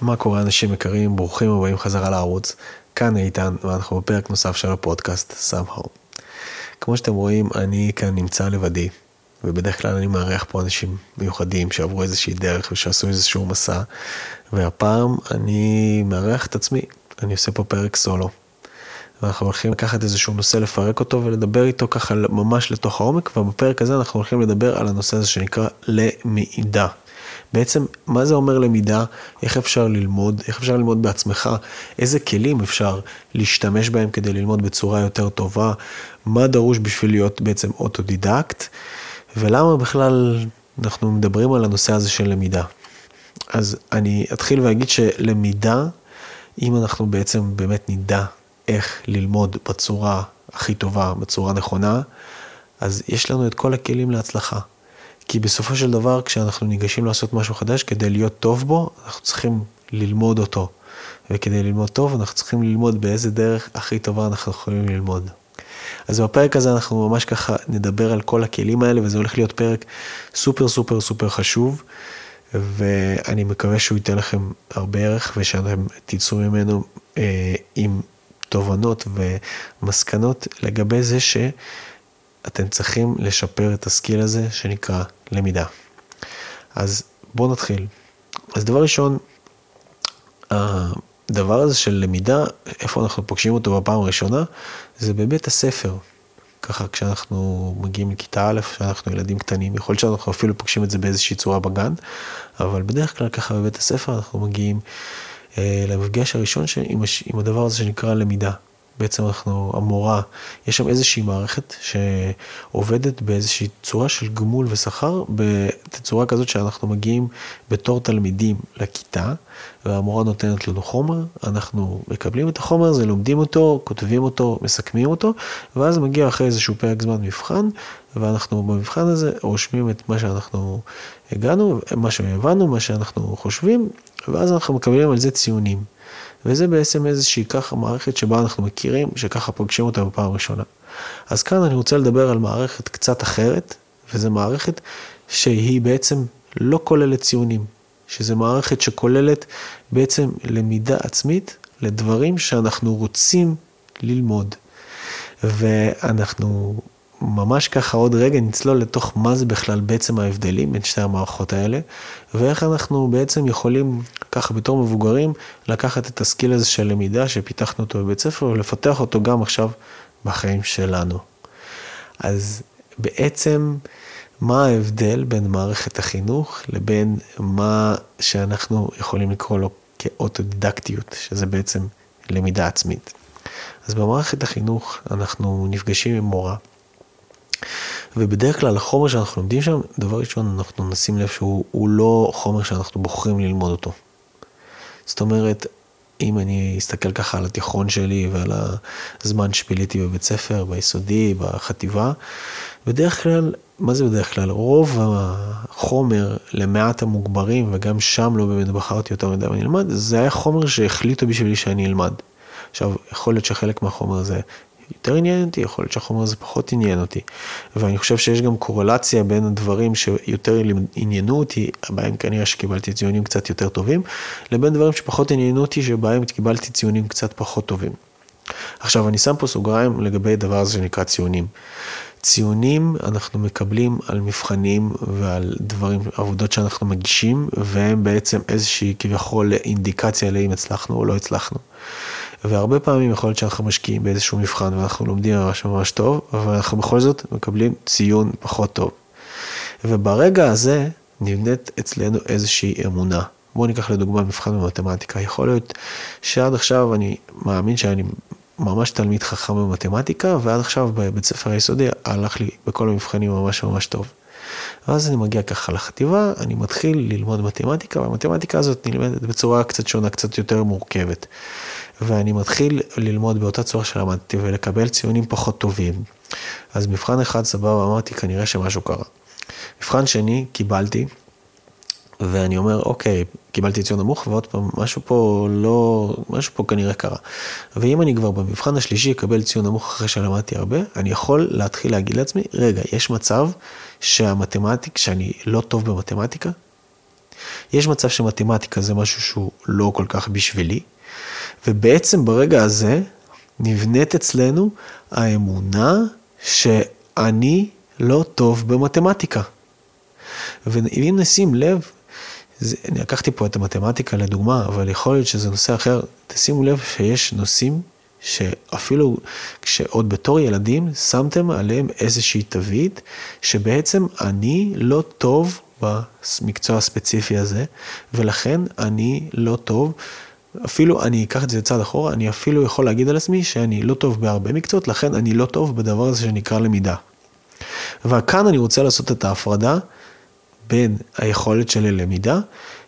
מה קורה אנשים יקרים, ברוכים הבאים חזרה לערוץ, כאן איתן ואנחנו בפרק נוסף של הפודקאסט somehow. כמו שאתם רואים אני כאן נמצא לבדי ובדרך כלל אני מארח פה אנשים מיוחדים שעברו איזושהי דרך ושעשו איזשהו מסע והפעם אני מארח את עצמי, אני עושה פה פרק סולו. ואנחנו הולכים לקחת איזשהו נושא לפרק אותו ולדבר איתו ככה ממש לתוך העומק ובפרק הזה אנחנו הולכים לדבר על הנושא הזה שנקרא למידה. בעצם, מה זה אומר למידה, איך אפשר ללמוד, איך אפשר ללמוד בעצמך, איזה כלים אפשר להשתמש בהם כדי ללמוד בצורה יותר טובה, מה דרוש בשביל להיות בעצם אוטודידקט, ולמה בכלל אנחנו מדברים על הנושא הזה של למידה. אז אני אתחיל ואגיד שלמידה, אם אנחנו בעצם באמת נדע איך ללמוד בצורה הכי טובה, בצורה נכונה, אז יש לנו את כל הכלים להצלחה. כי בסופו של דבר, כשאנחנו ניגשים לעשות משהו חדש, כדי להיות טוב בו, אנחנו צריכים ללמוד אותו. וכדי ללמוד טוב, אנחנו צריכים ללמוד באיזה דרך הכי טובה אנחנו יכולים ללמוד. אז בפרק הזה אנחנו ממש ככה נדבר על כל הכלים האלה, וזה הולך להיות פרק סופר סופר סופר חשוב, ואני מקווה שהוא ייתן לכם הרבה ערך, ושאתם תצאו ממנו אה, עם תובנות ומסקנות לגבי זה ש... אתם צריכים לשפר את הסקיל הזה שנקרא למידה. אז בואו נתחיל. אז דבר ראשון, הדבר הזה של למידה, איפה אנחנו פוגשים אותו בפעם הראשונה, זה בבית הספר. ככה כשאנחנו מגיעים לכיתה א', כשאנחנו ילדים קטנים, יכול להיות שאנחנו אפילו פוגשים את זה באיזושהי צורה בגן, אבל בדרך כלל ככה בבית הספר אנחנו מגיעים אה, למפגש הראשון עם, עם הדבר הזה שנקרא למידה. בעצם אנחנו, המורה, יש שם איזושהי מערכת שעובדת באיזושהי צורה של גמול ושכר, בצורה כזאת שאנחנו מגיעים בתור תלמידים לכיתה, והמורה נותנת לנו חומר, אנחנו מקבלים את החומר הזה, לומדים אותו, כותבים אותו, מסכמים אותו, ואז מגיע אחרי איזשהו פרק זמן מבחן, ואנחנו במבחן הזה רושמים את מה שאנחנו הגענו, מה שהבנו, מה שאנחנו חושבים, ואז אנחנו מקבלים על זה ציונים. וזה בעצם איזושהי ככה מערכת שבה אנחנו מכירים, שככה פוגשים אותה בפעם ראשונה. אז כאן אני רוצה לדבר על מערכת קצת אחרת, וזו מערכת שהיא בעצם לא כוללת ציונים, שזו מערכת שכוללת בעצם למידה עצמית לדברים שאנחנו רוצים ללמוד. ואנחנו ממש ככה עוד רגע נצלול לתוך מה זה בכלל בעצם ההבדלים בין שתי המערכות האלה, ואיך אנחנו בעצם יכולים ככה בתור מבוגרים לקחת את הסקיל הזה של למידה שפיתחנו אותו בבית ספר ולפתח אותו גם עכשיו בחיים שלנו. אז בעצם מה ההבדל בין מערכת החינוך לבין מה שאנחנו יכולים לקרוא לו כאוטודידקטיות, שזה בעצם למידה עצמית. אז במערכת החינוך אנחנו נפגשים עם מורה. ובדרך כלל החומר שאנחנו לומדים שם, דבר ראשון אנחנו נשים לב שהוא לא חומר שאנחנו בוחרים ללמוד אותו. זאת אומרת, אם אני אסתכל ככה על התיכון שלי ועל הזמן שביליתי בבית ספר, ביסודי, בחטיבה, בדרך כלל, מה זה בדרך כלל? רוב החומר למעט המוגברים, וגם שם לא באמת בחרתי יותר מדי ואני אלמד, זה היה חומר שהחליטו בשבילי שאני אלמד. עכשיו, יכול להיות שחלק מהחומר הזה יותר עניין אותי, יכול להיות שהחומר הזה פחות עניין אותי. ואני חושב שיש גם קורלציה בין הדברים שיותר עניינו אותי, בהם כנראה שקיבלתי ציונים קצת יותר טובים, לבין דברים שפחות עניינו אותי, שבהם קיבלתי ציונים קצת פחות טובים. עכשיו, אני שם פה סוגריים לגבי דבר הזה שנקרא ציונים. ציונים אנחנו מקבלים על מבחנים ועל דברים, עבודות שאנחנו מגישים, והם בעצם איזושהי כביכול אינדיקציה לאם הצלחנו או לא הצלחנו. והרבה פעמים יכול להיות שאנחנו משקיעים באיזשהו מבחן ואנחנו לומדים ממש ממש טוב, אבל אנחנו בכל זאת מקבלים ציון פחות טוב. וברגע הזה נבנית אצלנו איזושהי אמונה. בואו ניקח לדוגמה מבחן במתמטיקה. יכול להיות שעד עכשיו אני מאמין שאני ממש תלמיד חכם במתמטיקה, ועד עכשיו בבית ספר היסודי הלך לי בכל המבחנים ממש ממש טוב. ואז אני מגיע ככה לחטיבה, אני מתחיל ללמוד מתמטיקה, והמתמטיקה הזאת נלמדת בצורה קצת שונה, קצת יותר מורכבת. ואני מתחיל ללמוד באותה צורה שלמדתי ולקבל ציונים פחות טובים. אז מבחן אחד סבבה, אמרתי, כנראה שמשהו קרה. מבחן שני, קיבלתי, ואני אומר, אוקיי, קיבלתי ציון נמוך, ועוד פעם, משהו פה לא, משהו פה כנראה קרה. ואם אני כבר במבחן השלישי אקבל ציון נמוך אחרי שלמדתי הרבה, אני יכול להתחיל להגיד לעצמי, רגע, יש מצב שהמתמטיק, שאני לא טוב במתמטיקה? יש מצב שמתמטיקה זה משהו שהוא לא כל כך בשבילי, ובעצם ברגע הזה נבנית אצלנו האמונה שאני לא טוב במתמטיקה. ואם נשים לב, זה, אני לקחתי פה את המתמטיקה לדוגמה, אבל יכול להיות שזה נושא אחר, תשימו לב שיש נושאים שאפילו כשעוד בתור ילדים שמתם עליהם איזושהי תווית, שבעצם אני לא טוב במקצוע הספציפי הזה, ולכן אני לא טוב. אפילו אני אקח את זה צעד אחורה, אני אפילו יכול להגיד על עצמי שאני לא טוב בהרבה מקצועות, לכן אני לא טוב בדבר הזה שנקרא למידה. וכאן אני רוצה לעשות את ההפרדה בין היכולת שלי ללמידה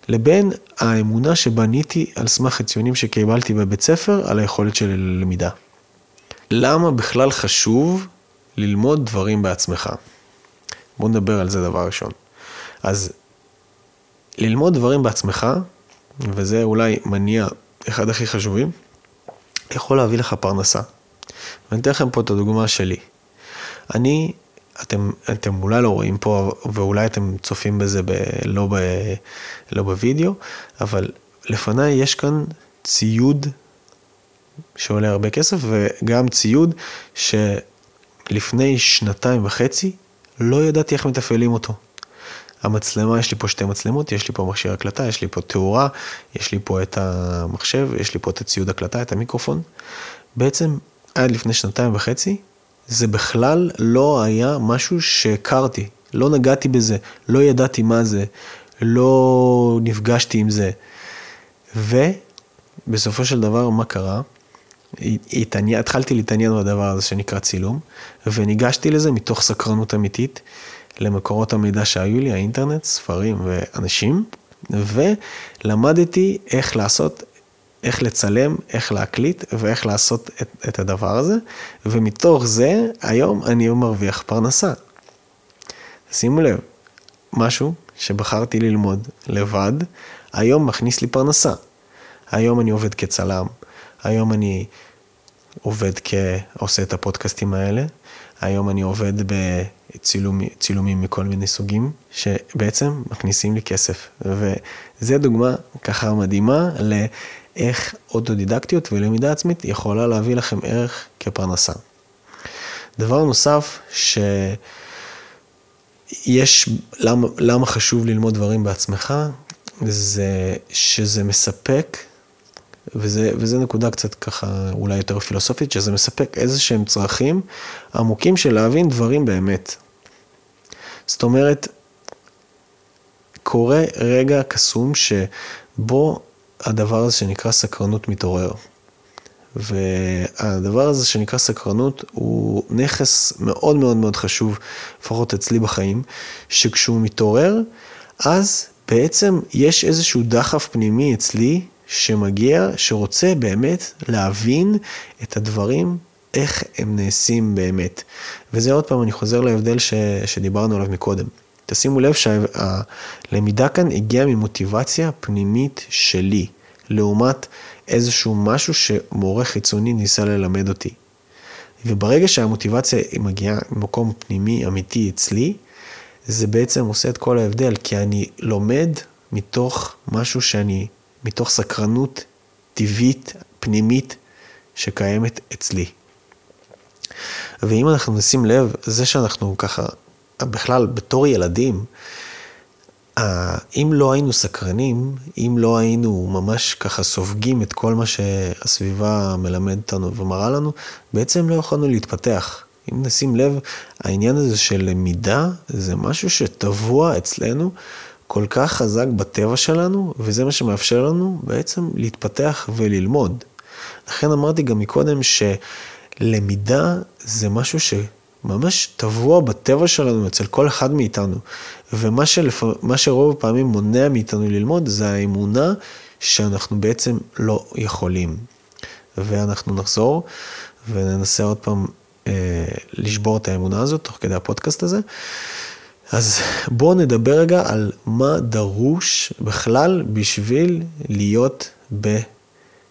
לבין האמונה שבניתי על סמך הציונים שקיבלתי בבית ספר על היכולת שלי ללמידה. למה בכלל חשוב ללמוד דברים בעצמך? בואו נדבר על זה דבר ראשון. אז ללמוד דברים בעצמך, וזה אולי מניע אחד הכי חשובים, יכול להביא לך פרנסה. ואני אתן לכם פה את הדוגמה שלי. אני אתם, אתם אולי לא רואים פה, ואולי אתם צופים בזה ב, לא, ב, לא בווידאו, אבל לפניי יש כאן ציוד שעולה הרבה כסף, וגם ציוד שלפני שנתיים וחצי לא ידעתי איך מתפעלים אותו. המצלמה, יש לי פה שתי מצלמות, יש לי פה מכשיר הקלטה, יש לי פה תאורה, יש לי פה את המחשב, יש לי פה את הציוד הקלטה, את המיקרופון. בעצם עד לפני שנתיים וחצי זה בכלל לא היה משהו שהכרתי, לא נגעתי בזה, לא ידעתי מה זה, לא נפגשתי עם זה. ובסופו של דבר, מה קרה? התעניין, התחלתי להתעניין בדבר הזה שנקרא צילום, וניגשתי לזה מתוך סקרנות אמיתית למקורות המידע שהיו לי, האינטרנט, ספרים ואנשים, ולמדתי איך לעשות איך לצלם, איך להקליט ואיך לעשות את, את הדבר הזה, ומתוך זה היום אני מרוויח פרנסה. שימו לב, משהו שבחרתי ללמוד לבד, היום מכניס לי פרנסה. היום אני עובד כצלם, היום אני עובד כ... עושה את הפודקאסטים האלה, היום אני עובד בצילומים מכל מיני סוגים, שבעצם מכניסים לי כסף. וזה דוגמה ככה מדהימה איך אוטודידקטיות ולמידה עצמית יכולה להביא לכם ערך כפרנסה. דבר נוסף, שיש, למה, למה חשוב ללמוד דברים בעצמך, זה שזה מספק, וזה, וזה נקודה קצת ככה אולי יותר פילוסופית, שזה מספק איזה שהם צרכים עמוקים של להבין דברים באמת. זאת אומרת, קורה רגע קסום שבו הדבר הזה שנקרא סקרנות מתעורר. והדבר הזה שנקרא סקרנות הוא נכס מאוד מאוד מאוד חשוב, לפחות אצלי בחיים, שכשהוא מתעורר, אז בעצם יש איזשהו דחף פנימי אצלי שמגיע, שרוצה באמת להבין את הדברים, איך הם נעשים באמת. וזה עוד פעם, אני חוזר להבדל ש, שדיברנו עליו מקודם. תשימו לב שהלמידה כאן הגיעה ממוטיבציה פנימית שלי, לעומת איזשהו משהו שמורה חיצוני ניסה ללמד אותי. וברגע שהמוטיבציה מגיעה ממקום פנימי אמיתי אצלי, זה בעצם עושה את כל ההבדל, כי אני לומד מתוך משהו שאני, מתוך סקרנות טבעית, פנימית, שקיימת אצלי. ואם אנחנו נשים לב, זה שאנחנו ככה בכלל, בתור ילדים, אם לא היינו סקרנים, אם לא היינו ממש ככה סופגים את כל מה שהסביבה מלמדת אותנו ומראה לנו, בעצם לא יכולנו להתפתח. אם נשים לב, העניין הזה של למידה זה משהו שטבוע אצלנו כל כך חזק בטבע שלנו, וזה מה שמאפשר לנו בעצם להתפתח וללמוד. לכן אמרתי גם מקודם שלמידה זה משהו ש... ממש טבוע בטבע שלנו, אצל כל אחד מאיתנו. ומה שלפ... שרוב הפעמים מונע מאיתנו ללמוד, זה האמונה שאנחנו בעצם לא יכולים. ואנחנו נחזור וננסה עוד פעם אה, לשבור את האמונה הזאת תוך כדי הפודקאסט הזה. אז בואו נדבר רגע על מה דרוש בכלל בשביל להיות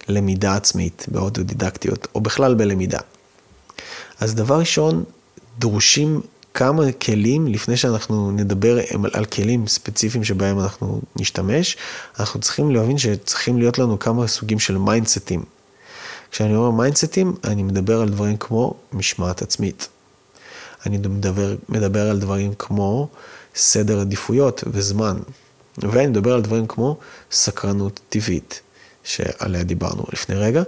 בלמידה עצמית, באוטודידקטיות, או בכלל בלמידה. אז דבר ראשון, דרושים כמה כלים, לפני שאנחנו נדבר על כלים ספציפיים שבהם אנחנו נשתמש, אנחנו צריכים להבין שצריכים להיות לנו כמה סוגים של מיינדסטים. כשאני אומר מיינדסטים, אני מדבר על דברים כמו משמעת עצמית. אני מדבר, מדבר על דברים כמו סדר עדיפויות וזמן. ואני מדבר על דברים כמו סקרנות טבעית, שעליה דיברנו לפני רגע.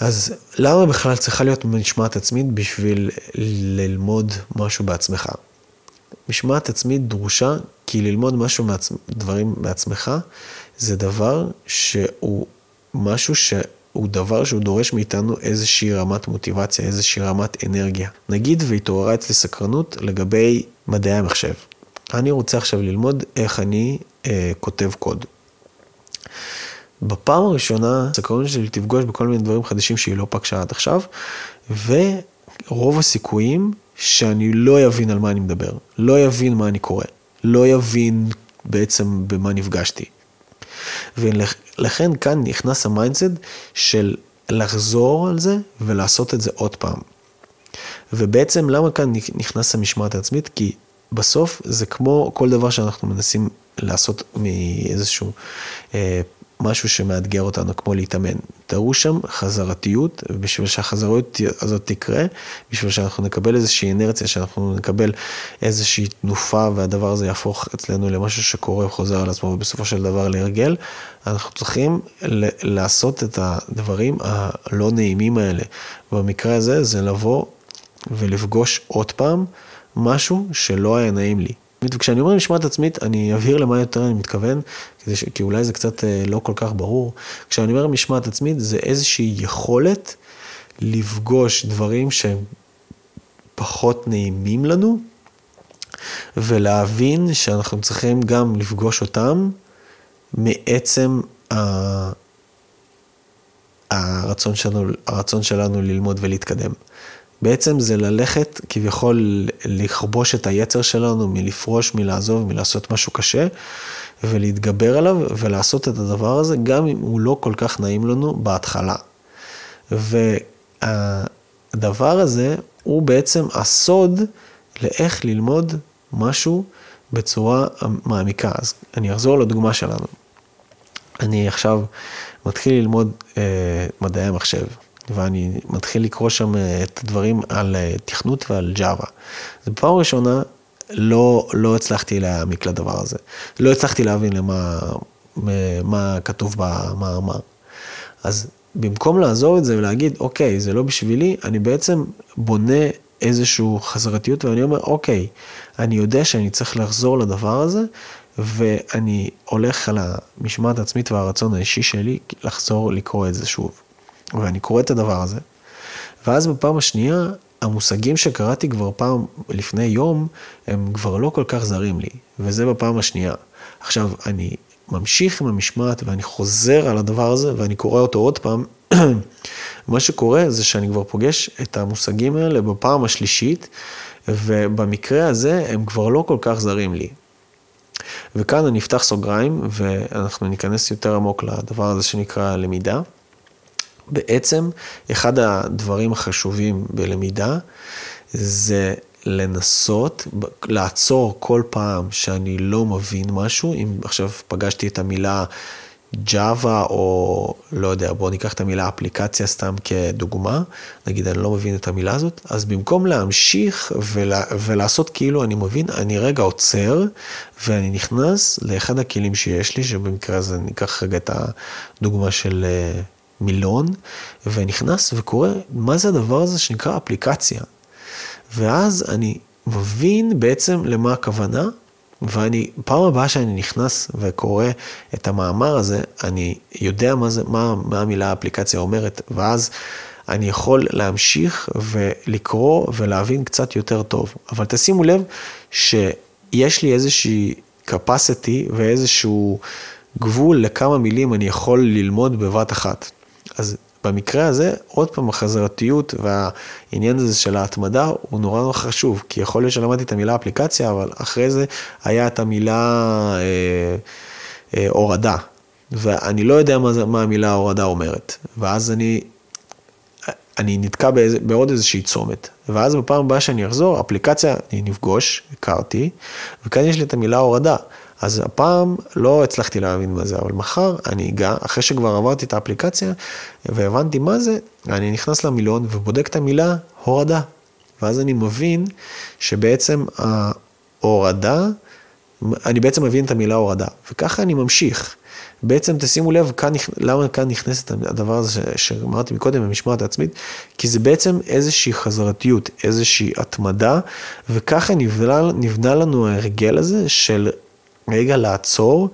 אז למה בכלל צריכה להיות משמעת עצמית בשביל ללמוד משהו בעצמך? משמעת עצמית דרושה כי ללמוד משהו, מעצ... דברים בעצמך, זה דבר שהוא משהו שהוא דבר שהוא דורש מאיתנו איזושהי רמת מוטיבציה, איזושהי רמת אנרגיה. נגיד והתעוררה אצלי סקרנות לגבי מדעי המחשב. אני רוצה עכשיו ללמוד איך אני אה, כותב קוד. בפעם הראשונה, הסקרנות שלי תפגוש בכל מיני דברים חדשים שהיא לא פגשה עד עכשיו, ורוב הסיכויים שאני לא אבין על מה אני מדבר, לא אבין מה אני קורא, לא אבין בעצם במה נפגשתי. ולכן כאן נכנס ה mindset של לחזור על זה ולעשות את זה עוד פעם. ובעצם למה כאן נכנס המשמעת העצמית? כי בסוף זה כמו כל דבר שאנחנו מנסים לעשות מאיזשהו אה, משהו שמאתגר אותנו, כמו להתאמן. תראו שם חזרתיות, ובשביל שהחזרתיות הזאת תקרה, בשביל שאנחנו נקבל איזושהי אנרציה, שאנחנו נקבל איזושהי תנופה והדבר הזה יהפוך אצלנו למשהו שקורה וחוזר על עצמו, ובסופו של דבר להרגל, אנחנו צריכים לעשות את הדברים הלא נעימים האלה. במקרה הזה זה לבוא ולפגוש עוד פעם משהו שלא היה נעים לי. וכשאני אומר משמעת עצמית, אני אבהיר למה יותר אני מתכוון. כי אולי זה קצת אה, לא כל כך ברור. כשאני אומר משמעת עצמית, זה איזושהי יכולת לפגוש דברים שהם פחות נעימים לנו, ולהבין שאנחנו צריכים גם לפגוש אותם מעצם ה... הרצון שלנו, הרצון שלנו ללמוד ולהתקדם. בעצם זה ללכת כביכול לכבוש את היצר שלנו מלפרוש, מלעזוב, מלעשות משהו קשה ולהתגבר עליו ולעשות את הדבר הזה גם אם הוא לא כל כך נעים לנו בהתחלה. והדבר הזה הוא בעצם הסוד לאיך ללמוד משהו בצורה מעמיקה. אז אני אחזור לדוגמה שלנו. אני עכשיו מתחיל ללמוד אה, מדעי המחשב. ואני מתחיל לקרוא שם אה, את הדברים על אה, תכנות ועל ג'אווה. זו פעם ראשונה לא, לא הצלחתי להעמיק לדבר הזה. לא הצלחתי להבין למה מה כתוב במאמר. אז במקום לעזור את זה ולהגיד, אוקיי, זה לא בשבילי, אני בעצם בונה איזושהי חזרתיות ואני אומר, אוקיי, אני יודע שאני צריך לחזור לדבר הזה, ואני הולך על המשמעת העצמית והרצון האישי שלי לחזור לקרוא את זה שוב. ואני קורא את הדבר הזה, ואז בפעם השנייה, המושגים שקראתי כבר פעם לפני יום, הם כבר לא כל כך זרים לי, וזה בפעם השנייה. עכשיו, אני ממשיך עם המשמעת ואני חוזר על הדבר הזה ואני קורא אותו עוד פעם. מה שקורה זה שאני כבר פוגש את המושגים האלה בפעם השלישית, ובמקרה הזה הם כבר לא כל כך זרים לי. וכאן אני אפתח סוגריים ואנחנו ניכנס יותר עמוק לדבר הזה שנקרא למידה. בעצם אחד הדברים החשובים בלמידה זה לנסות, לעצור כל פעם שאני לא מבין משהו, אם עכשיו פגשתי את המילה Java או לא יודע, בואו ניקח את המילה אפליקציה סתם כדוגמה, נגיד אני לא מבין את המילה הזאת, אז במקום להמשיך ולה, ולעשות כאילו אני מבין, אני רגע עוצר ואני נכנס לאחד הכלים שיש לי, שבמקרה הזה ניקח רגע את הדוגמה של אה, מילון, ונכנס וקורא מה זה הדבר הזה שנקרא אפליקציה. ואז אני מבין בעצם למה הכוונה, ואני, פעם הבאה שאני נכנס וקורא את המאמר הזה, אני יודע מה, זה, מה, מה המילה אפליקציה אומרת, ואז אני יכול להמשיך ולקרוא ולהבין קצת יותר טוב. אבל תשימו לב שיש לי איזושהי capacity ואיזשהו גבול לכמה מילים אני יכול ללמוד בבת אחת. אז במקרה הזה, עוד פעם החזרתיות והעניין הזה של ההתמדה הוא נורא נורא חשוב, כי יכול להיות שלמדתי את המילה אפליקציה, אבל אחרי זה היה את המילה אה, אה, הורדה, ואני לא יודע מה, מה המילה הורדה אומרת, ואז אני, אני נתקע באיזה, בעוד איזושהי צומת. ואז בפעם הבאה שאני אחזור, אפליקציה, אני נפגוש, הכרתי, וכאן יש לי את המילה הורדה. אז הפעם לא הצלחתי להבין מה זה, אבל מחר אני אגע, אחרי שכבר עברתי את האפליקציה והבנתי מה זה, אני נכנס למילון ובודק את המילה הורדה. ואז אני מבין שבעצם ההורדה, אני בעצם מבין את המילה הורדה, וככה אני ממשיך. בעצם תשימו לב כאן, למה כאן נכנס את הדבר הזה שאמרתי מקודם במשמעת העצמית, כי זה בעצם איזושהי חזרתיות, איזושהי התמדה, וככה נבנה, נבנה לנו ההרגל הזה של רגע לעצור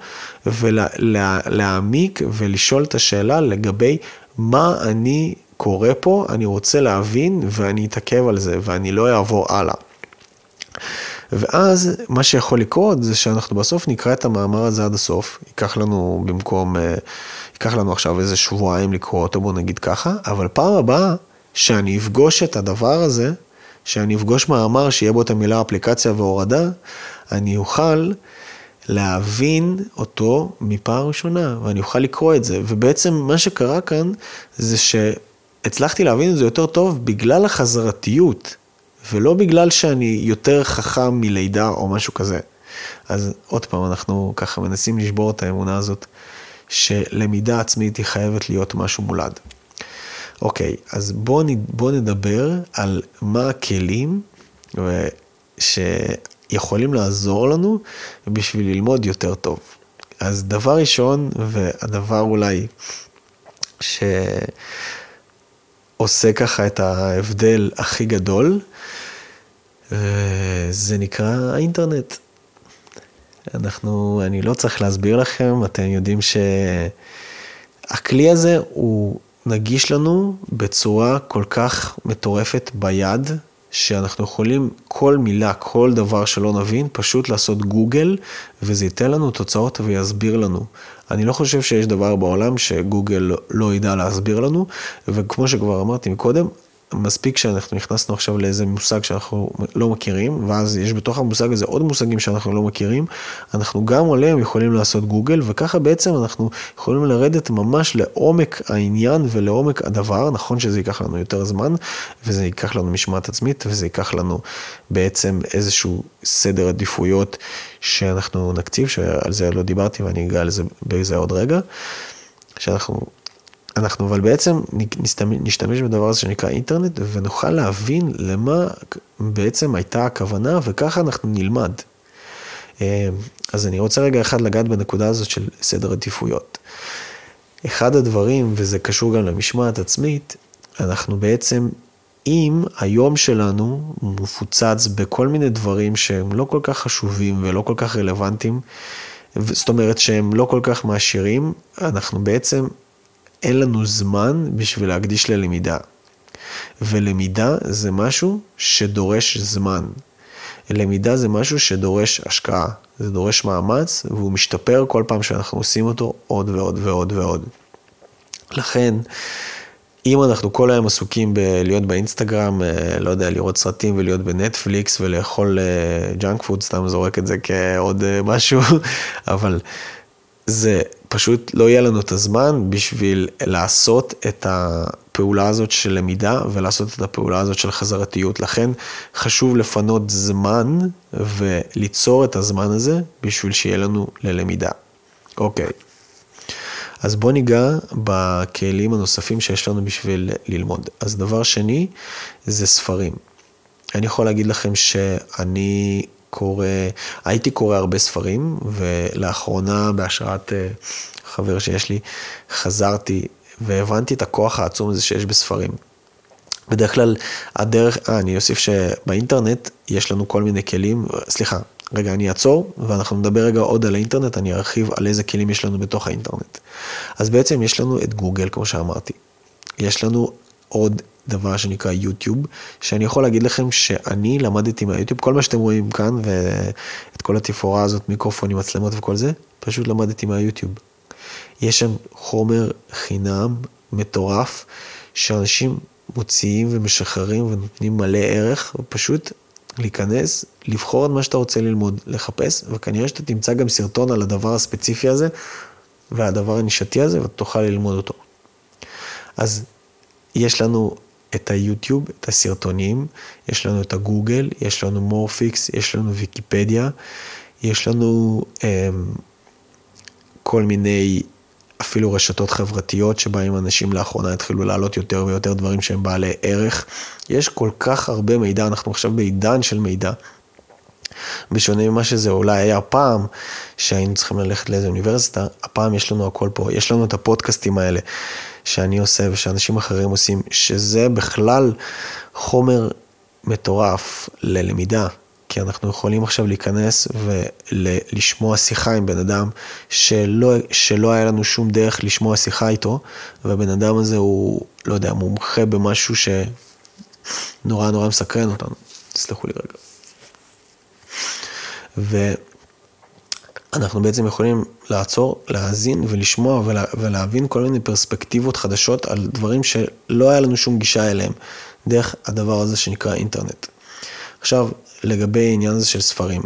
ולהעמיק ולשאול את השאלה לגבי מה אני קורא פה, אני רוצה להבין ואני אתעכב על זה ואני לא אעבור הלאה. ואז מה שיכול לקרות זה שאנחנו בסוף נקרא את המאמר הזה עד הסוף, ייקח לנו במקום, אה, ייקח לנו עכשיו איזה שבועיים לקרוא אותו, בוא נגיד ככה, אבל פעם הבאה שאני אפגוש את הדבר הזה, שאני אפגוש מאמר שיהיה בו את המילה אפליקציה והורדה, אני אוכל להבין אותו מפעם ראשונה, ואני אוכל לקרוא את זה. ובעצם מה שקרה כאן זה שהצלחתי להבין את זה יותר טוב בגלל החזרתיות. ולא בגלל שאני יותר חכם מלידה או משהו כזה. אז עוד פעם, אנחנו ככה מנסים לשבור את האמונה הזאת, שלמידה עצמית היא חייבת להיות משהו מולד. אוקיי, אז בואו בוא נדבר על מה הכלים שיכולים לעזור לנו בשביל ללמוד יותר טוב. אז דבר ראשון, והדבר אולי שעושה ככה את ההבדל הכי גדול, זה נקרא האינטרנט. אנחנו, אני לא צריך להסביר לכם, אתם יודעים שהכלי הזה הוא נגיש לנו בצורה כל כך מטורפת ביד, שאנחנו יכולים כל מילה, כל דבר שלא נבין, פשוט לעשות גוגל, וזה ייתן לנו תוצאות ויסביר לנו. אני לא חושב שיש דבר בעולם שגוגל לא ידע להסביר לנו, וכמו שכבר אמרתי מקודם, מספיק שאנחנו נכנסנו עכשיו לאיזה מושג שאנחנו לא מכירים, ואז יש בתוך המושג הזה עוד מושגים שאנחנו לא מכירים, אנחנו גם עליהם יכולים לעשות גוגל, וככה בעצם אנחנו יכולים לרדת ממש לעומק העניין ולעומק הדבר, נכון שזה ייקח לנו יותר זמן, וזה ייקח לנו משמעת עצמית, וזה ייקח לנו בעצם איזשהו סדר עדיפויות שאנחנו נקציב, שעל זה לא דיברתי ואני אגע על זה בזה עוד רגע, שאנחנו אנחנו אבל בעצם נשתמש בדבר הזה שנקרא אינטרנט ונוכל להבין למה בעצם הייתה הכוונה וככה אנחנו נלמד. אה, אז אני רוצה רגע אחד לגעת בנקודה הזאת של סדר עדיפויות. אחד הדברים, וזה קשור גם למשמעת עצמית, אנחנו בעצם, אם היום שלנו מפוצץ בכל מיני דברים שהם לא כל כך חשובים ולא כל כך רלוונטיים, זאת אומרת שהם לא כל כך מעשירים, אנחנו בעצם אין לנו זמן בשביל להקדיש ללמידה. ולמידה זה משהו שדורש זמן. למידה זה משהו שדורש השקעה, זה דורש מאמץ, והוא משתפר כל פעם שאנחנו עושים אותו עוד ועוד ועוד ועוד. לכן, אם אנחנו כל היום עסוקים בלהיות באינסטגרם, אה, לא יודע, לראות סרטים ולהיות בנטפליקס ולאכול junk אה, food, סתם זורק את זה כעוד אה, משהו, אבל זה פשוט לא יהיה לנו את הזמן בשביל לעשות את הפעולה הזאת של למידה ולעשות את הפעולה הזאת של חזרתיות. לכן חשוב לפנות זמן וליצור את הזמן הזה בשביל שיהיה לנו ללמידה. אוקיי, אז בואו ניגע בכלים הנוספים שיש לנו בשביל ללמוד. אז דבר שני זה ספרים. אני יכול להגיד לכם שאני קורא, הייתי קורא הרבה ספרים, ולאחרונה בהשראת אה, חבר שיש לי, חזרתי והבנתי את הכוח העצום הזה שיש בספרים. בדרך כלל הדרך, אה, אני אוסיף שבאינטרנט יש לנו כל מיני כלים, סליחה, רגע, אני אעצור, ואנחנו נדבר רגע עוד על האינטרנט, אני ארחיב על איזה כלים יש לנו בתוך האינטרנט. אז בעצם יש לנו את גוגל, כמו שאמרתי. יש לנו עוד דבר שנקרא יוטיוב, שאני יכול להגיד לכם שאני למדתי מהיוטיוב, כל מה שאתם רואים כאן ואת כל התפאורה הזאת, מיקרופונים, מצלמות וכל זה, פשוט למדתי מהיוטיוב. יש שם חומר חינם מטורף, שאנשים מוציאים ומשחררים ונותנים מלא ערך, ופשוט להיכנס, לבחור את מה שאתה רוצה ללמוד, לחפש, וכנראה שאתה תמצא גם סרטון על הדבר הספציפי הזה, והדבר הנישתי הזה, ותוכל ללמוד אותו. אז יש לנו את היוטיוב, את הסרטונים, יש לנו את הגוגל, יש לנו מורפיקס, יש לנו ויקיפדיה, יש לנו אה, כל מיני אפילו רשתות חברתיות שבהם אנשים לאחרונה התחילו להעלות יותר ויותר דברים שהם בעלי ערך. יש כל כך הרבה מידע, אנחנו עכשיו בעידן של מידע. בשונה ממה שזה אולי היה פעם, שהיינו צריכים ללכת לאיזה אוניברסיטה, הפעם יש לנו הכל פה, יש לנו את הפודקאסטים האלה שאני עושה ושאנשים אחרים עושים, שזה בכלל חומר מטורף ללמידה. כי אנחנו יכולים עכשיו להיכנס ולשמוע שיחה עם בן אדם שלא, שלא היה לנו שום דרך לשמוע שיחה איתו, והבן אדם הזה הוא, לא יודע, מומחה במשהו שנורא נורא מסקרן אותנו. תסלחו לי רגע. ואנחנו בעצם יכולים לעצור, להאזין ולשמוע ולה, ולהבין כל מיני פרספקטיבות חדשות על דברים שלא היה לנו שום גישה אליהם, דרך הדבר הזה שנקרא אינטרנט. עכשיו, לגבי העניין הזה של ספרים.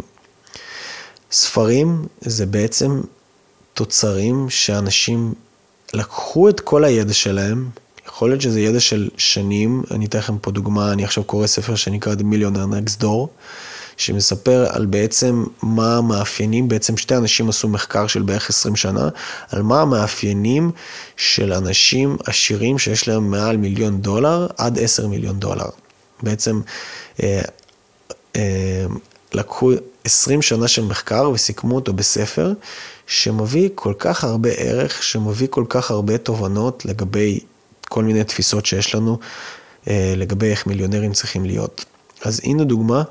ספרים זה בעצם תוצרים שאנשים לקחו את כל הידע שלהם, יכול להיות שזה ידע של שנים, אני אתן לכם פה דוגמה, אני עכשיו קורא ספר שנקרא The Millionaire Next Door, שמספר על בעצם מה המאפיינים, בעצם שתי אנשים עשו מחקר של בערך 20 שנה, על מה המאפיינים של אנשים עשירים שיש להם מעל מיליון דולר עד 10 מיליון דולר. בעצם אה, אה, לקחו 20 שנה של מחקר וסיכמו אותו בספר, שמביא כל כך הרבה ערך, שמביא כל כך הרבה תובנות לגבי כל מיני תפיסות שיש לנו, אה, לגבי איך מיליונרים צריכים להיות. אז הנה דוגמה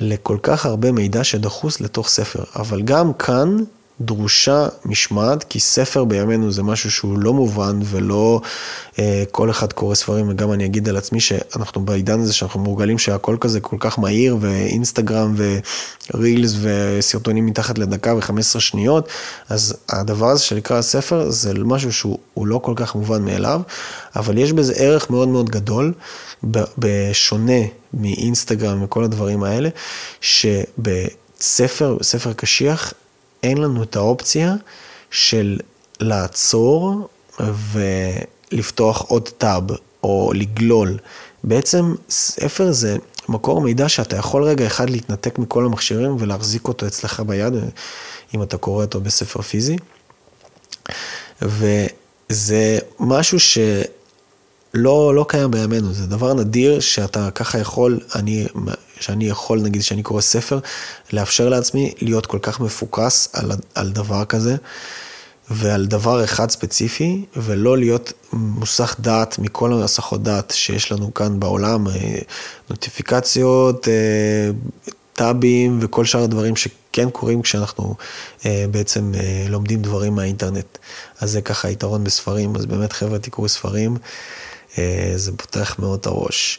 לכל כך הרבה מידע שדחוס לתוך ספר, אבל גם כאן דרושה משמעת, כי ספר בימינו זה משהו שהוא לא מובן ולא אה, כל אחד קורא ספרים, וגם אני אגיד על עצמי שאנחנו בעידן הזה שאנחנו מורגלים שהכל כזה כל כך מהיר, ואינסטגרם ורילס וסרטונים מתחת לדקה ו-15 שניות, אז הדבר הזה שנקרא ספר זה משהו שהוא לא כל כך מובן מאליו, אבל יש בזה ערך מאוד מאוד גדול, בשונה מאינסטגרם וכל הדברים האלה, שבספר, ספר קשיח, אין לנו את האופציה של לעצור ולפתוח עוד טאב או לגלול. בעצם ספר זה מקור מידע שאתה יכול רגע אחד להתנתק מכל המכשירים ולהחזיק אותו אצלך ביד, אם אתה קורא אותו בספר פיזי. וזה משהו ש... לא, לא קיים בימינו, זה דבר נדיר שאתה ככה יכול, אני, שאני יכול, נגיד, שאני קורא ספר, לאפשר לעצמי להיות כל כך מפוקס על, על דבר כזה, ועל דבר אחד ספציפי, ולא להיות מוסך דעת מכל המסכות דעת שיש לנו כאן בעולם, אה, נוטיפיקציות, אה, טאבים וכל שאר הדברים שכן קורים כשאנחנו אה, בעצם לומדים דברים מהאינטרנט. אז זה ככה יתרון בספרים, אז באמת חבר'ה תקראו ספרים. אה, זה פותח מאוד את הראש.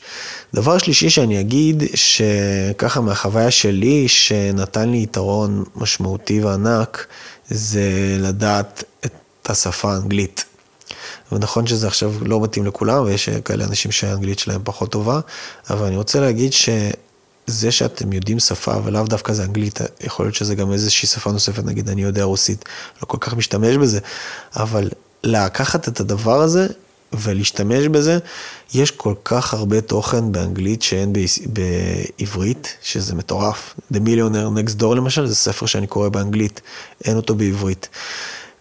דבר שלישי שאני אגיד, שככה מהחוויה שלי, שנתן לי יתרון משמעותי וענק, זה לדעת את השפה האנגלית. ונכון שזה עכשיו לא מתאים לכולם, ויש כאלה אנשים שהאנגלית שלהם פחות טובה, אבל אני רוצה להגיד שזה שאתם יודעים שפה, ולאו דווקא זה אנגלית, יכול להיות שזה גם איזושהי שפה נוספת, נגיד אני יודע רוסית, לא כל כך משתמש בזה, אבל לקחת את הדבר הזה ולהשתמש בזה. יש כל כך הרבה תוכן באנגלית שאין בעברית, שזה מטורף. The Millionaire Next Door למשל, זה ספר שאני קורא באנגלית, אין אותו בעברית.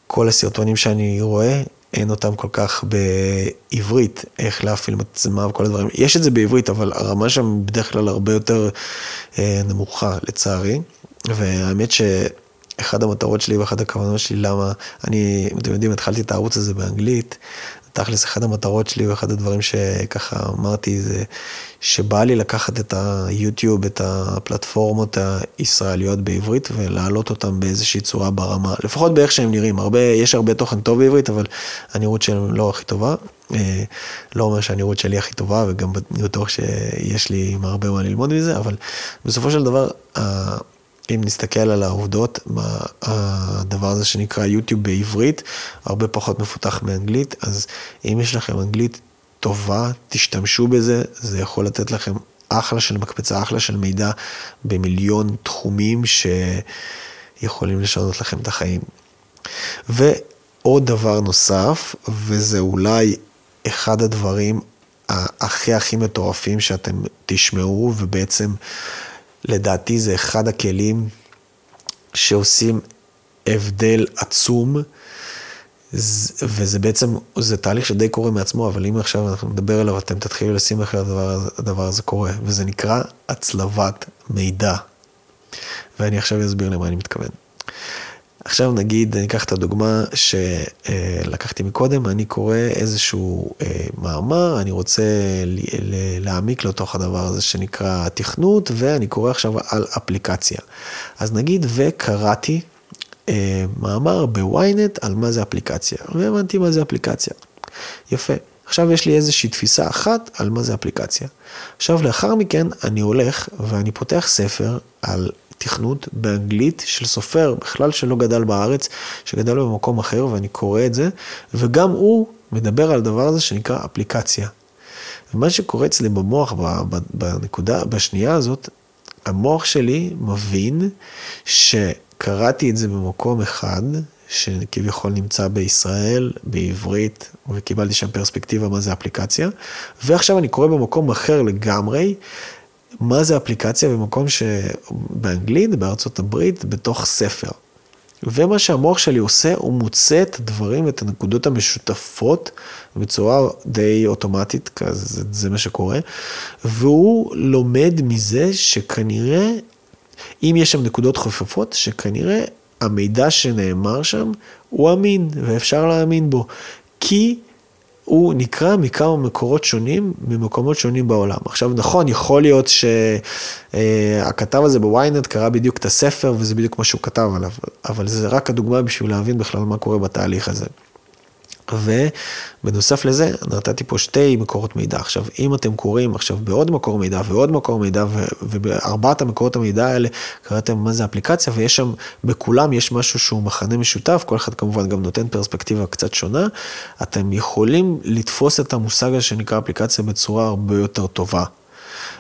כל הסרטונים שאני רואה, אין אותם כל כך בעברית, איך להפעיל מצלמה וכל הדברים. יש את זה בעברית, אבל הרמה שם בדרך כלל הרבה יותר אה, נמוכה, לצערי. והאמת שאחד המטרות שלי ואחת הכוונות שלי, למה אני, אתם יודעים, התחלתי את הערוץ הזה באנגלית, תכלס, אחת המטרות שלי ואחד הדברים שככה אמרתי זה שבא לי לקחת את היוטיוב, את הפלטפורמות הישראליות בעברית ולהעלות אותם באיזושהי צורה ברמה, לפחות באיך שהם נראים. הרבה, יש הרבה תוכן טוב בעברית, אבל הנראות שלהם לא הכי טובה. אה, לא אומר שהנראות שלי הכי טובה, וגם בטוח שיש לי הרבה מה ללמוד מזה, אבל בסופו של דבר, אם נסתכל על העובדות, הדבר הזה שנקרא יוטיוב בעברית, הרבה פחות מפותח מאנגלית, אז אם יש לכם אנגלית טובה, תשתמשו בזה, זה יכול לתת לכם אחלה של מקפצה, אחלה של מידע במיליון תחומים שיכולים לשנות לכם את החיים. ועוד דבר נוסף, וזה אולי אחד הדברים הכי הכי מטורפים שאתם תשמעו, ובעצם לדעתי זה אחד הכלים שעושים הבדל עצום, וזה בעצם, זה תהליך שדי קורה מעצמו, אבל אם עכשיו אנחנו נדבר עליו, אתם תתחילו לשים איך הדבר, הדבר הזה קורה, וזה נקרא הצלבת מידע. ואני עכשיו אסביר למה אני מתכוון. עכשיו נגיד, אני אקח את הדוגמה שלקחתי מקודם, אני קורא איזשהו אה, מאמר, אני רוצה להעמיק לתוך הדבר הזה שנקרא תכנות, ואני קורא עכשיו על אפליקציה. אז נגיד וקראתי אה, מאמר בוויינט על מה זה אפליקציה, והבנתי מה זה אפליקציה. יפה. עכשיו יש לי איזושהי תפיסה אחת על מה זה אפליקציה. עכשיו לאחר מכן אני הולך ואני פותח ספר על תכנות באנגלית של סופר בכלל שלא גדל בארץ, שגדל במקום אחר ואני קורא את זה, וגם הוא מדבר על הדבר הזה שנקרא אפליקציה. ומה שקורה אצלי במוח בנקודה, בשנייה הזאת, המוח שלי מבין שקראתי את זה במקום אחד, שכביכול נמצא בישראל, בעברית, וקיבלתי שם פרספקטיבה מה זה אפליקציה, ועכשיו אני קורא במקום אחר לגמרי, מה זה אפליקציה במקום שבאנגלית, בארצות הברית, בתוך ספר. ומה שהמוח שלי עושה, הוא מוצא את הדברים ואת הנקודות המשותפות בצורה די אוטומטית, זה, זה מה שקורה, והוא לומד מזה שכנראה, אם יש שם נקודות חופפות, שכנראה המידע שנאמר שם הוא אמין, ואפשר להאמין בו. כי הוא נקרא מכמה מקורות שונים, ממקומות שונים בעולם. עכשיו, נכון, יכול להיות שהכתב הזה בוויינט קרא בדיוק את הספר, וזה בדיוק מה שהוא כתב עליו, אבל זה רק הדוגמה בשביל להבין בכלל מה קורה בתהליך הזה. ובנוסף לזה, נתתי פה שתי מקורות מידע. עכשיו, אם אתם קוראים עכשיו בעוד מקור מידע ועוד מקור מידע, ובארבעת המקורות המידע האלה קראתם מה זה אפליקציה, ויש שם, בכולם יש משהו שהוא מכנה משותף, כל אחד כמובן גם נותן פרספקטיבה קצת שונה, אתם יכולים לתפוס את המושג הזה שנקרא אפליקציה בצורה הרבה יותר טובה.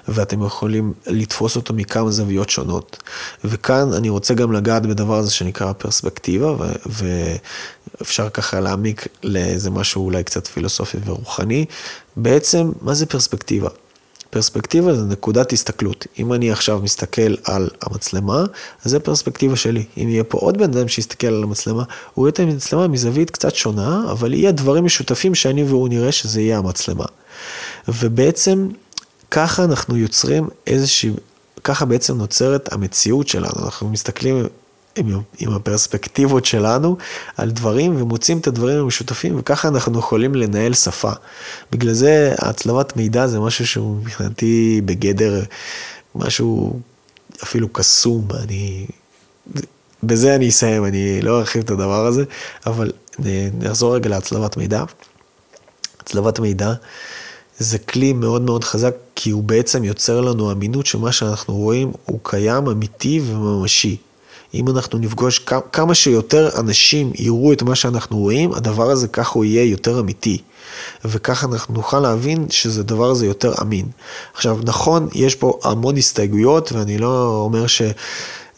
ואתם יכולים לתפוס אותו מכמה זוויות שונות. וכאן אני רוצה גם לגעת בדבר הזה שנקרא פרספקטיבה, ואפשר ככה להעמיק לאיזה משהו אולי קצת פילוסופי ורוחני. בעצם, מה זה פרספקטיבה? פרספקטיבה זה נקודת הסתכלות. אם אני עכשיו מסתכל על המצלמה, אז זה פרספקטיבה שלי. אם יהיה פה עוד בן אדם שיסתכל על המצלמה, הוא יהיה את המצלמה מזווית קצת שונה, אבל יהיה דברים משותפים שאני והוא נראה שזה יהיה המצלמה. ובעצם ככה אנחנו יוצרים איזושהי, ככה בעצם נוצרת המציאות שלנו, אנחנו מסתכלים עם, עם הפרספקטיבות שלנו על דברים ומוצאים את הדברים המשותפים וככה אנחנו יכולים לנהל שפה. בגלל זה הצלבת מידע זה משהו שהוא מבחינתי בגדר משהו אפילו קסום, אני... בזה אני אסיים, אני לא ארחיב את הדבר הזה, אבל נחזור רגע להצלבת מידע. הצלבת מידע זה כלי מאוד מאוד חזק, כי הוא בעצם יוצר לנו אמינות שמה שאנחנו רואים הוא קיים, אמיתי וממשי. אם אנחנו נפגוש כמה שיותר אנשים יראו את מה שאנחנו רואים, הדבר הזה ככה הוא יהיה יותר אמיתי. וככה אנחנו נוכל להבין שזה דבר הזה יותר אמין. עכשיו, נכון, יש פה המון הסתייגויות, ואני לא אומר ש...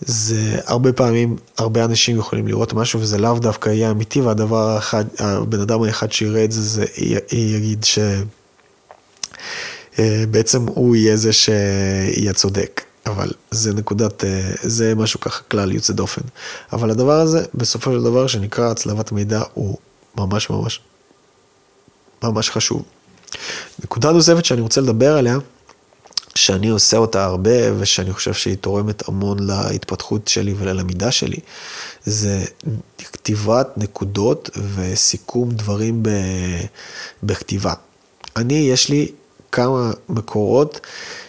זה הרבה פעמים, הרבה אנשים יכולים לראות משהו וזה לאו דווקא יהיה אמיתי, והדבר האחד, הבן אדם האחד שיראה את זה, זה יגיד ש... אה, בעצם הוא יהיה זה שיהיה צודק. אבל זה נקודת, אה, זה משהו ככה כלל יוצא דופן. אבל הדבר הזה, בסופו של דבר, שנקרא הצלבת מידע, הוא ממש ממש ממש חשוב. נקודה נוספת שאני רוצה לדבר עליה, שאני עושה אותה הרבה ושאני חושב שהיא תורמת המון להתפתחות שלי וללמידה שלי, זה כתיבת נקודות וסיכום דברים בכתיבה. אני, יש לי כמה מקורות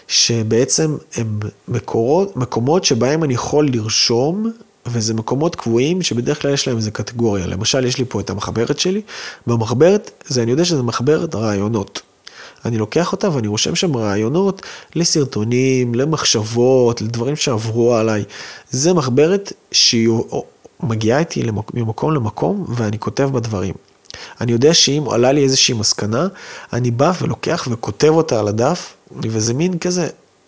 שבעצם הם מקורות, מקומות שבהם אני יכול לרשום, וזה מקומות קבועים שבדרך כלל יש להם איזה קטגוריה. למשל, יש לי פה את המחברת שלי, במחברת, זה אני יודע שזה מחברת רעיונות. אני לוקח אותה ואני רושם שם רעיונות לסרטונים, למחשבות, לדברים שעברו עליי. זה מחברת שהיא מגיעה איתי ממקום למקום ואני כותב בה דברים. אני יודע שאם עלה לי איזושהי מסקנה, אני בא ולוקח וכותב אותה על הדף, וזה מין כזה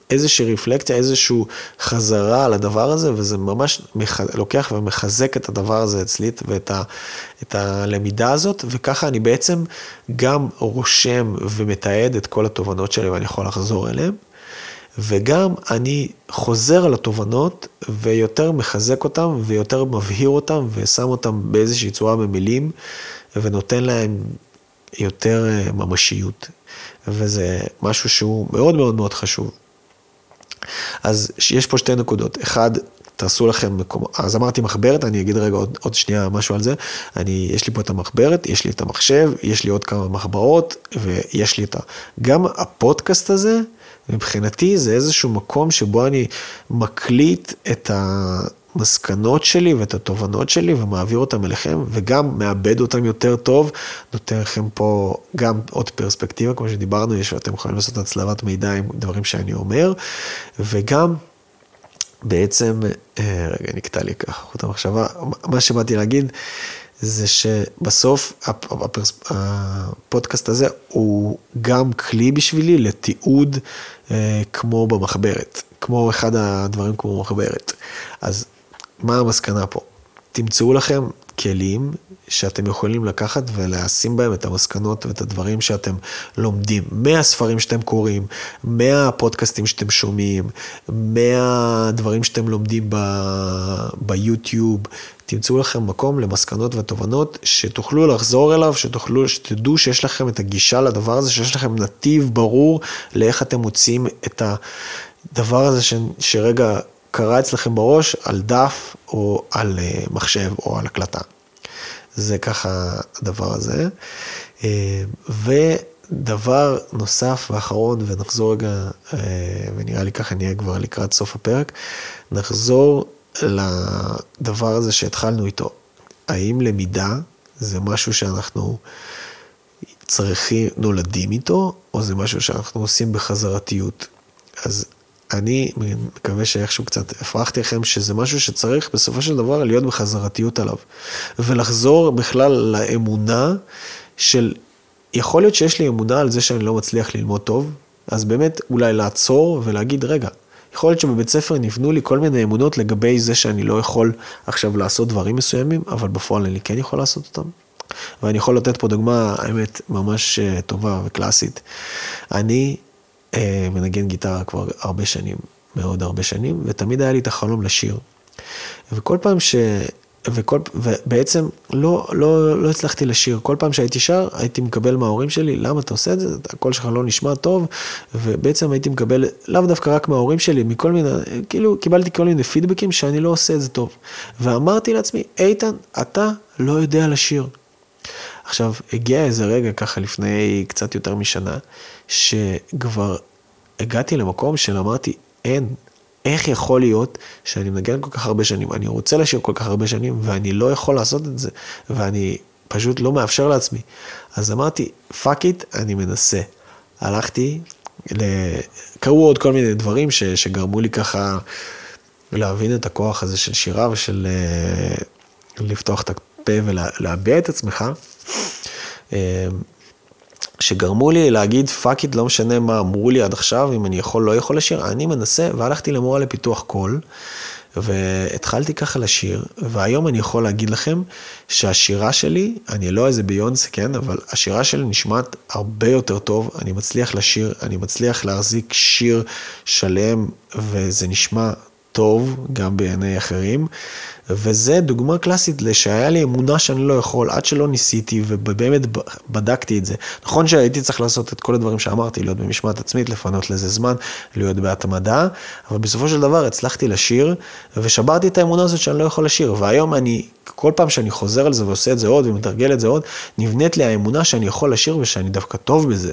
איזושהי רפלקציה, איזושהי חזרה על הדבר הזה, וזה ממש מח... לוקח ומחזק את הדבר הזה אצלי ואת ה... את הלמידה הזאת, וככה אני בעצם גם רושם ומתעד את כל התובנות שלי ואני יכול לחזור אליהן. וגם אני חוזר על התובנות ויותר מחזק אותם ויותר מבהיר אותם ושם אותם באיזושהי צורה במילים ונותן להם יותר אה, ממשיות. וזה משהו שהוא מאוד מאוד מאוד חשוב. אז יש פה שתי נקודות. אחד, תעשו לכם מקום, אז אמרתי מחברת, אני אגיד רגע עוד, עוד שנייה משהו על זה. אני, יש לי פה את המחברת, יש לי את המחשב, יש לי עוד כמה מחברות, ויש לי את ה... גם הפודקאסט הזה, מבחינתי זה איזשהו מקום שבו אני מקליט את המסקנות שלי ואת התובנות שלי ומעביר אותם אליכם, וגם מאבד אותם יותר טוב, נותן לכם פה גם עוד פרספקטיבה, כמו שדיברנו, יש ואתם יכולים לעשות הצלבת מידע עם דברים שאני אומר, וגם בעצם, אה, רגע, נקטע לי ככה חוט המחשבה, מה שבאתי להגיד זה שבסוף הפרס... הפודקאסט הזה הוא גם כלי בשבילי לתיעוד אה, כמו במחברת, כמו אחד הדברים כמו במחברת. אז מה המסקנה פה? תמצאו לכם כלים שאתם יכולים לקחת ולשים בהם את המסקנות ואת הדברים שאתם לומדים, מהספרים שאתם קוראים, מהפודקאסטים שאתם שומעים, מהדברים שאתם לומדים ב... ביוטיוב, תמצאו לכם מקום למסקנות ותובנות שתוכלו לחזור אליו, שתוכלו, שתדעו שיש לכם את הגישה לדבר הזה, שיש לכם נתיב ברור לאיך אתם מוצאים את הדבר הזה ש... שרגע קרה אצלכם בראש על דף או על אה, מחשב או על הקלטה. זה ככה הדבר הזה. אה, ודבר נוסף ואחרון, ונחזור רגע, אה, ונראה לי ככה נהיה כבר לקראת סוף הפרק, נחזור לדבר הזה שהתחלנו איתו. האם למידה זה משהו שאנחנו צריכים, נולדים איתו, או זה משהו שאנחנו עושים בחזרתיות? אז אני מקווה שאיכשהו קצת הפרחתי לכם שזה משהו שצריך בסופו של דבר להיות בחזרתיות עליו. ולחזור בכלל לאמונה של, יכול להיות שיש לי אמונה על זה שאני לא מצליח ללמוד טוב, אז באמת אולי לעצור ולהגיד, רגע, יכול להיות שבבית ספר נבנו לי כל מיני אמונות לגבי זה שאני לא יכול עכשיו לעשות דברים מסוימים, אבל בפועל אני כן יכול לעשות אותם. ואני יכול לתת פה דוגמה, האמת, ממש אה, טובה וקלאסית. אני מנגן גיטרה כבר הרבה שנים, מאוד הרבה שנים, ותמיד היה לי את החלום לשיר. וכל פעם ש... וכל, ובעצם לא, לא, לא הצלחתי לשיר. כל פעם שהייתי שר, הייתי מקבל מההורים שלי, למה אתה עושה את זה? הקול שלך לא נשמע טוב, ובעצם הייתי מקבל, לאו דווקא רק מההורים שלי, מכל מיני, כאילו קיבלתי כל מיני פידבקים שאני לא עושה את זה טוב. ואמרתי לעצמי, איתן, אתה לא יודע לשיר. עכשיו, הגיע איזה רגע ככה לפני קצת יותר משנה, שכבר הגעתי למקום של אמרתי, אין, איך יכול להיות שאני מנגן כל כך הרבה שנים, אני רוצה לשיר כל כך הרבה שנים, ואני לא יכול לעשות את זה, ואני פשוט לא מאפשר לעצמי. אז אמרתי, fuck it, אני מנסה. הלכתי, ל... קרו עוד כל מיני דברים ש... שגרמו לי ככה להבין את הכוח הזה של שירה ושל אה, לפתוח את הפה ולהביע את עצמך. אה, שגרמו לי להגיד fuck it, לא משנה מה אמרו לי עד עכשיו, אם אני יכול, לא יכול לשיר, אני מנסה, והלכתי למורה לפיתוח קול, והתחלתי ככה לשיר, והיום אני יכול להגיד לכם שהשירה שלי, אני לא איזה ביונסה, כן, אבל השירה שלי נשמעת הרבה יותר טוב, אני מצליח לשיר, אני מצליח להחזיק שיר שלם, וזה נשמע טוב גם בעיני אחרים. וזה דוגמה קלאסית שהיה לי אמונה שאני לא יכול, עד שלא ניסיתי ובאמת בדקתי את זה. נכון שהייתי צריך לעשות את כל הדברים שאמרתי, להיות במשמעת עצמית, לפנות לזה זמן, להיות בהתמדה, אבל בסופו של דבר הצלחתי לשיר, ושברתי את האמונה הזאת שאני לא יכול לשיר, והיום אני, כל פעם שאני חוזר על זה ועושה את זה עוד ומתרגל את זה עוד, נבנית לי האמונה שאני יכול לשיר ושאני דווקא טוב בזה.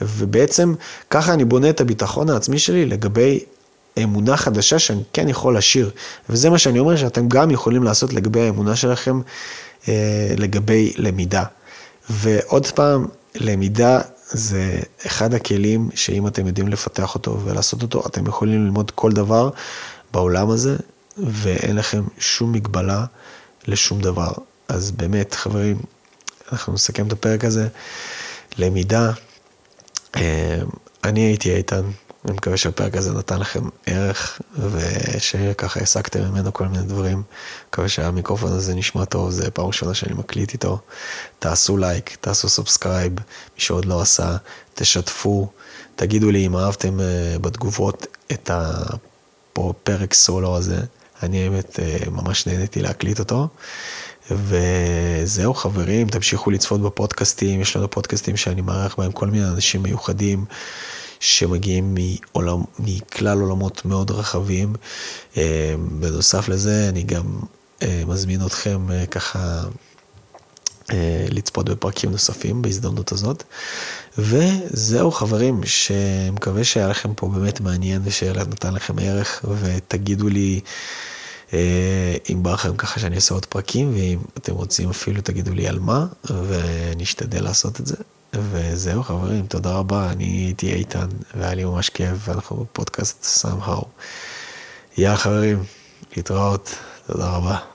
ובעצם ככה אני בונה את הביטחון העצמי שלי לגבי אמונה חדשה שאני כן יכול לשיר. וזה מה שאני אומר שאתם גם יכולים לעשות לגבי האמונה שלכם, אה, לגבי למידה. ועוד פעם, למידה זה אחד הכלים שאם אתם יודעים לפתח אותו ולעשות אותו, אתם יכולים ללמוד כל דבר בעולם הזה, ואין לכם שום מגבלה לשום דבר. אז באמת, חברים, אנחנו נסכם את הפרק הזה. למידה, אה, אני הייתי איתן. אני מקווה שהפרק הזה נתן לכם ערך, ושככה הסקתם ממנו כל מיני דברים. מקווה שהמיקרופון הזה נשמע טוב, זה פעם ראשונה שאני מקליט איתו. תעשו לייק, תעשו subscribe, מי שעוד לא עשה, תשתפו, תגידו לי אם אהבתם אה, בתגובות את הפרק סולו הזה. אני האמת אה, ממש נהניתי להקליט אותו. וזהו חברים, תמשיכו לצפות בפודקאסטים, יש לנו פודקאסטים שאני מארח בהם כל מיני אנשים מיוחדים שמגיעים מעולם, מכלל עולמות מאוד רחבים. אה, בנוסף לזה, אני גם אה, מזמין אתכם אה, ככה לצפות בפרקים נוספים בהזדמנות הזאת. וזהו חברים, שמקווה שהיה לכם פה באמת מעניין ושנתן לכם ערך, ותגידו לי אם בא לכם ככה שאני אעשה עוד פרקים, ואם אתם רוצים אפילו תגידו לי על מה, ואני אשתדל לעשות את זה. וזהו חברים, תודה רבה, אני הייתי איתן, והיה לי ממש כיף, ואנחנו בפודקאסט somehow. יאללה חברים, להתראות, תודה רבה.